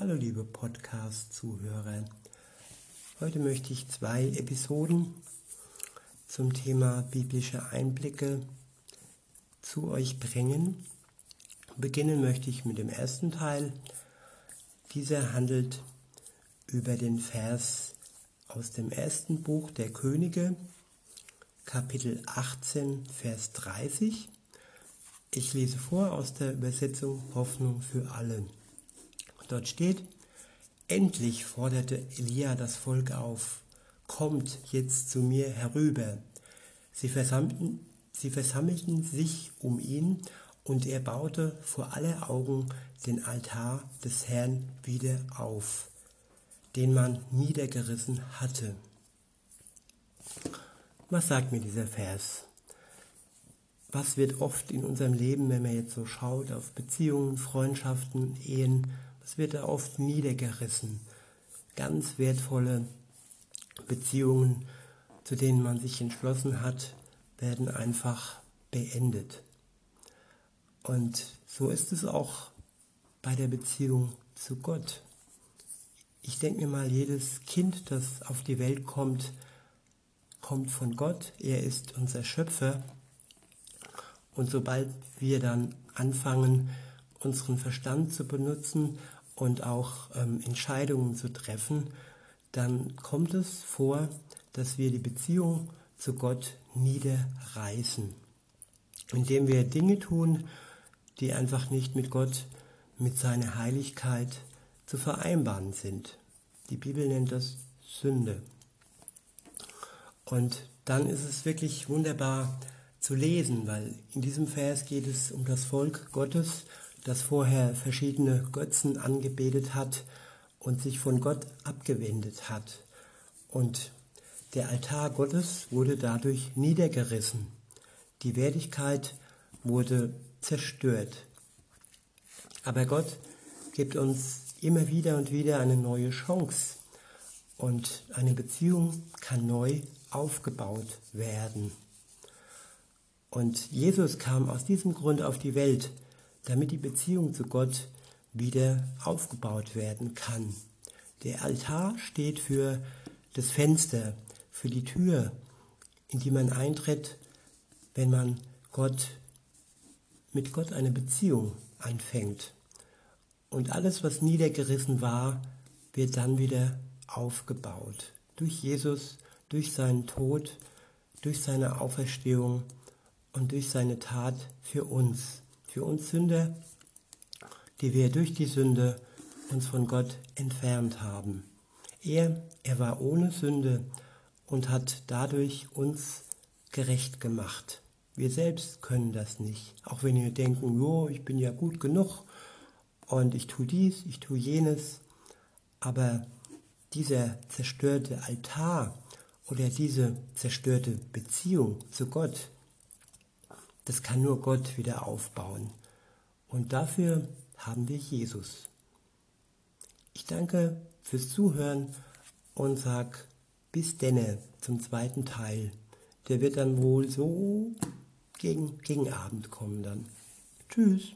Hallo liebe Podcast-Zuhörer. Heute möchte ich zwei Episoden zum Thema biblische Einblicke zu euch bringen. Beginnen möchte ich mit dem ersten Teil. Dieser handelt über den Vers aus dem ersten Buch der Könige, Kapitel 18, Vers 30. Ich lese vor aus der Übersetzung Hoffnung für alle. Dort steht, endlich forderte Elia das Volk auf, kommt jetzt zu mir herüber. Sie versammelten, sie versammelten sich um ihn und er baute vor aller Augen den Altar des Herrn wieder auf, den man niedergerissen hatte. Was sagt mir dieser Vers? Was wird oft in unserem Leben, wenn man jetzt so schaut auf Beziehungen, Freundschaften, Ehen, was wird da oft niedergerissen? Ganz wertvolle Beziehungen, zu denen man sich entschlossen hat, werden einfach beendet. Und so ist es auch bei der Beziehung zu Gott. Ich denke mir mal, jedes Kind, das auf die Welt kommt, kommt von Gott. Er ist unser Schöpfer. Und sobald wir dann anfangen, unseren Verstand zu benutzen und auch ähm, Entscheidungen zu treffen, dann kommt es vor, dass wir die Beziehung zu Gott niederreißen, indem wir Dinge tun, die einfach nicht mit Gott, mit seiner Heiligkeit zu vereinbaren sind. Die Bibel nennt das Sünde. Und dann ist es wirklich wunderbar zu lesen, weil in diesem Vers geht es um das Volk Gottes, das vorher verschiedene Götzen angebetet hat und sich von Gott abgewendet hat. Und der Altar Gottes wurde dadurch niedergerissen. Die Wertigkeit wurde zerstört. Aber Gott gibt uns immer wieder und wieder eine neue Chance und eine Beziehung kann neu aufgebaut werden. Und Jesus kam aus diesem Grund auf die Welt, damit die Beziehung zu Gott wieder aufgebaut werden kann. Der Altar steht für das Fenster, für die Tür, in die man eintritt, wenn man Gott mit Gott eine Beziehung anfängt. Und alles, was niedergerissen war, wird dann wieder aufgebaut. Durch Jesus, durch seinen Tod, durch seine Auferstehung und durch seine Tat für uns für uns Sünder, die wir durch die Sünde uns von Gott entfernt haben. Er, er war ohne Sünde und hat dadurch uns gerecht gemacht. Wir selbst können das nicht. Auch wenn wir denken, jo, ich bin ja gut genug und ich tue dies, ich tue jenes. Aber dieser zerstörte Altar oder diese zerstörte Beziehung zu Gott, das kann nur Gott wieder aufbauen. Und dafür haben wir Jesus. Ich danke fürs Zuhören und sag bis denne zum zweiten Teil. Der wird dann wohl so gegen, gegen Abend kommen dann. Tschüss.